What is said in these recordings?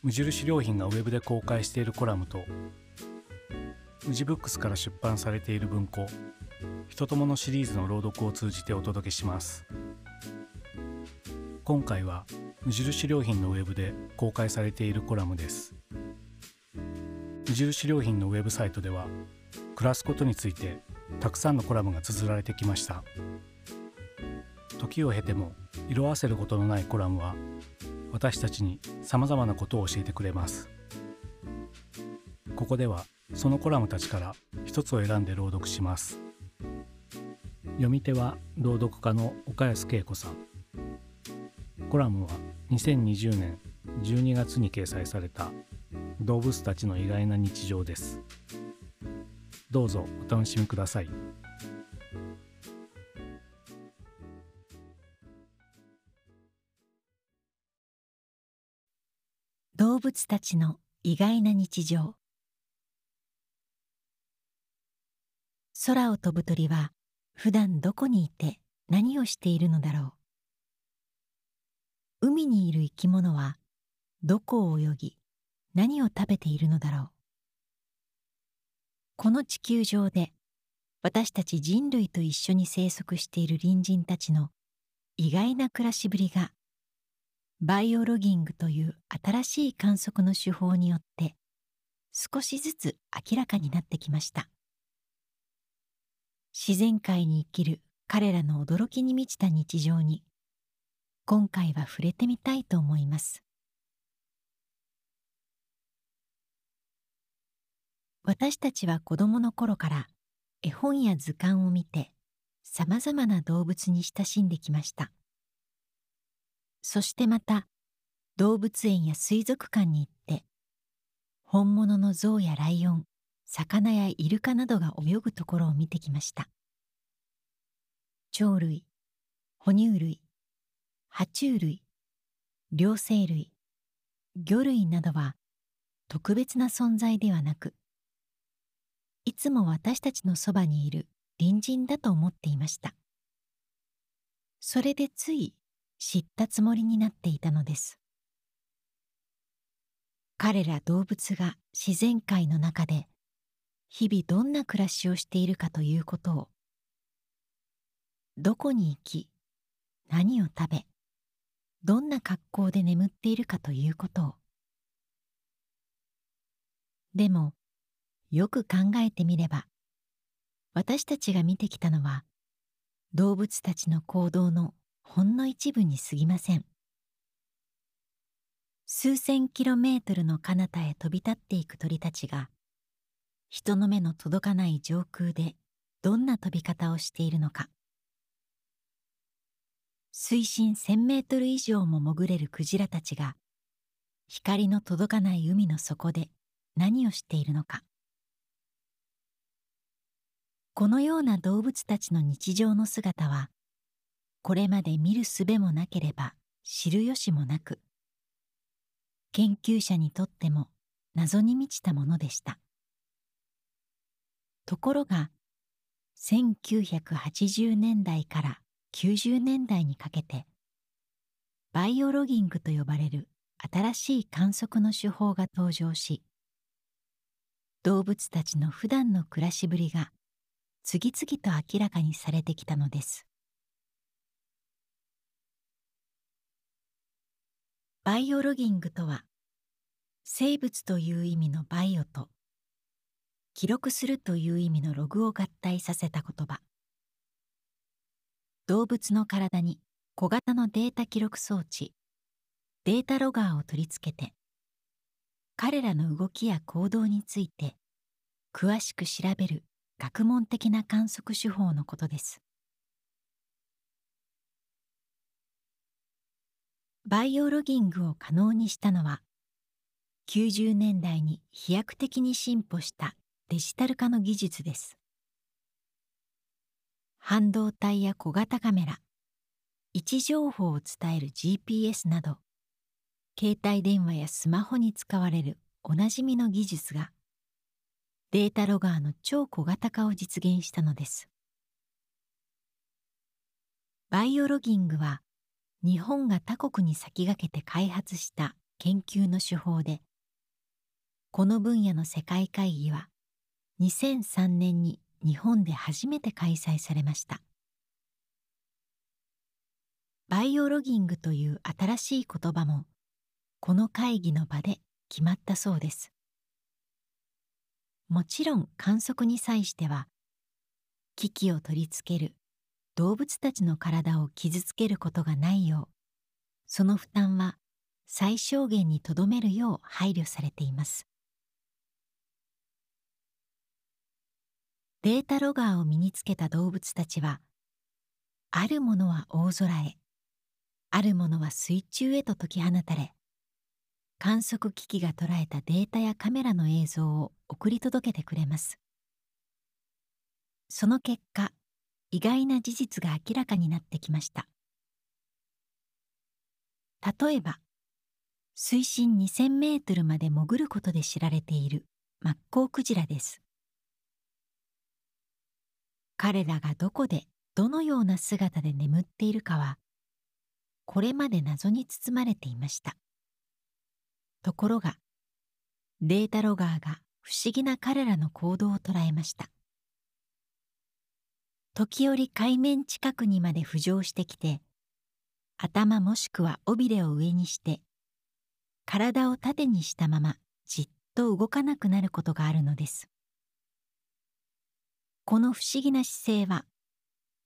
無印良品がウェブで公開しているコラムと無地ブックスから出版されている文庫「人ともの」シリーズの朗読を通じてお届けします。今回は無印良品のウェブで公開されているコラムです。無印良品のウェブサイトでは暮らすことについてたくさんのコラムが綴られてきました。時を経ても色あせることのないコラムは私たちにさまざまなことを教えてくれます。ここではそのコラムたちから一つを選んで朗読します。読み手は朗読家の岡安恵子さん。コラムは2020年12月に掲載された動物たちの意外な日常です。どうぞお楽しみください。物たちの意外な日常。空を飛ぶ鳥は普段どこにいて何をしているのだろう。海にいる生き物はどこを泳ぎ何を食べているのだろう。この地球上で私たち人類と一緒に生息している隣人たちの意外な暮らしぶりがバイオロギングという新しい観測の手法によって少しずつ明らかになってきました。自然界に生きる彼らの驚きに満ちた日常に今回は触れてみたいと思います。私たちは子供の頃から絵本や図鑑を見てさまざまな動物に親しんできました。そしてまた動物園や水族館に行って本物の象やライオン魚やイルカなどが泳ぐところを見てきました。鳥類哺乳類爬虫類両生類魚類などは特別な存在ではなくいつも私たちのそばにいる隣人だと思っていました。それでつい知ったつもりになっていたのです。彼ら動物が自然界の中で日々どんな暮らしをしているかということをどこに行き何を食べどんな格好で眠っているかということを。でもよく考えてみれば私たちが見てきたのは動物たちの行動のほんの一部に過ぎません。数千キロメートルの彼方へ飛び立っていく鳥たちが人の目の届かない上空でどんな飛び方をしているのか。水深1,000メートル以上も潜れるクジラたちが光の届かない海の底で何をしているのか。このような動物たちの日常の姿はこれまで見るすべもなければ知る由もなく研究者にとっても謎に満ちたものでした。ところが1980年代から90年代にかけてバイオロギングと呼ばれる新しい観測の手法が登場し動物たちの普段の暮らしぶりが次々と明らかにされてきたのです。バイオロギングとは生物という意味のバイオと記録するという意味のログを合体させた言葉。動物の体に小型のデータ記録装置データロガーを取り付けて彼らの動きや行動について詳しく調べる学問的な観測手法のことです。バイオロギングを可能にしたのは90年代に飛躍的に進歩したデジタル化の技術です。半導体や小型カメラ位置情報を伝える GPS など携帯電話やスマホに使われるおなじみの技術がデータロガーの超小型化を実現したのです。バイオロギングは日本が他国に先駆けて開発した研究の手法でこの分野の世界会議は2003年に日本で初めて開催されました。バイオロギングという新しい言葉もこの会議の場で決まったそうです。もちろん観測に際しては機器を取り付ける動物たちの体を傷つけることがないようその負担は最小限にとどめるよう配慮されています。データロガーを身につけた動物たちはあるものは大空へあるものは水中へと解き放たれ観測機器が捉えたデータやカメラの映像を送り届けてくれます。その結果意外な事実が明らかになってきました。例えば水深2000メートルまで潜ることで知られているマッコウクジラです。彼らがどこでどのような姿で眠っているかはこれまで謎に包まれていました。ところがデータロガーが不思議な彼らの行動を捉えました。時折海面近くにまで浮上してきて頭もしくは尾びれを上にして体を縦にしたままじっと動かなくなることがあるのです。この不思議な姿勢は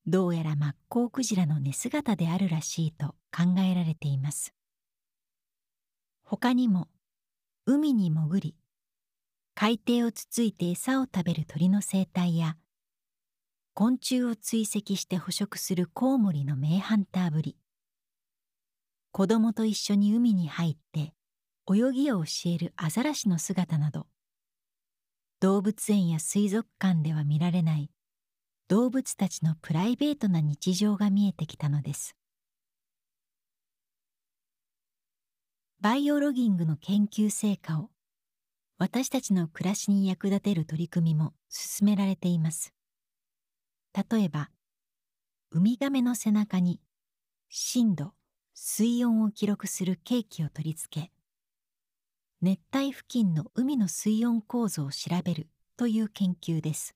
どうやらマッコウクジラの寝姿であるらしいと考えられています。他にも海に潜り海底をつついて餌を食べる鳥の生態や昆虫を追跡して捕食するコウモリの名ハンターぶり。子供と一緒に海に入って泳ぎを教えるアザラシの姿など動物園や水族館では見られない動物たちのプライベートな日常が見えてきたのです。バイオロギングの研究成果を私たちの暮らしに役立てる取り組みも進められています。例えばウミガメの背中に深度水温を記録する計器を取り付け熱帯付近の海の水温構造を調べるという研究です。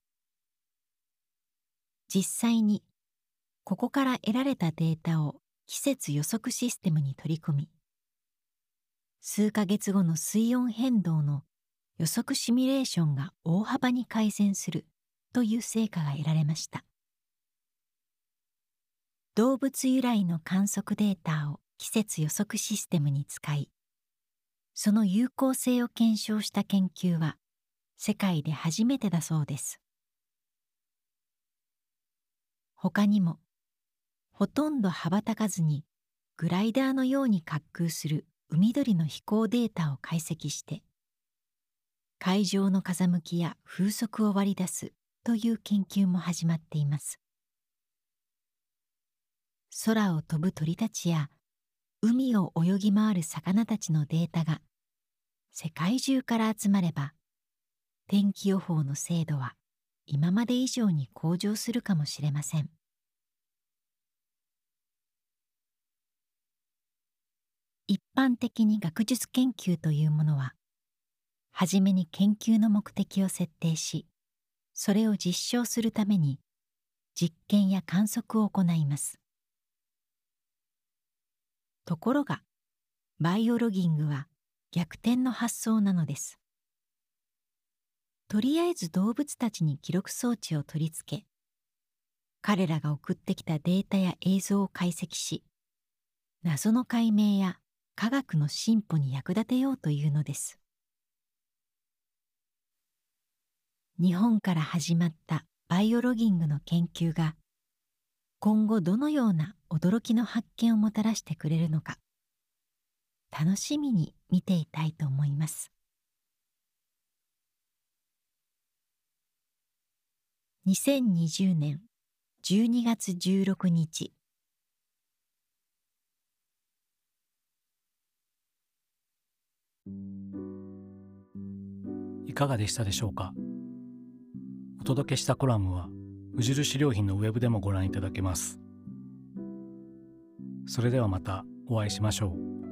実際にここから得られたデータを季節予測システムに取り込み数ヶ月後の水温変動の予測シミュレーションが大幅に改善するという成果が得られました。動物由来の観測データを季節予測システムに使いその有効性を検証した研究は世界で初めてだそうです。他にもほとんど羽ばたかずにグライダーのように滑空する海鳥の飛行データを解析して海上の風向きや風速を割り出すという研究も始まっています。空を飛ぶ鳥たちや海を泳ぎ回る魚たちのデータが世界中から集まれば天気予報の精度は今まで以上に向上するかもしれません。一般的に学術研究というものははじめに研究の目的を設定しそれを実証するために実験や観測を行います。ところがバイオロギングは逆転の発想なのです。とりあえず動物たちに記録装置を取り付け彼らが送ってきたデータや映像を解析し謎の解明や科学の進歩に役立てようというのです。日本から始まったバイオロギングの研究が今後どのような驚きの発見をもたらしてくれるのか。楽しみに見ていたいと思います。2020年12月16日いかがでしたでしょうか？お届けしたコラムは無印良品のウェブでもご覧いただけます。それではまたお会いしましょう。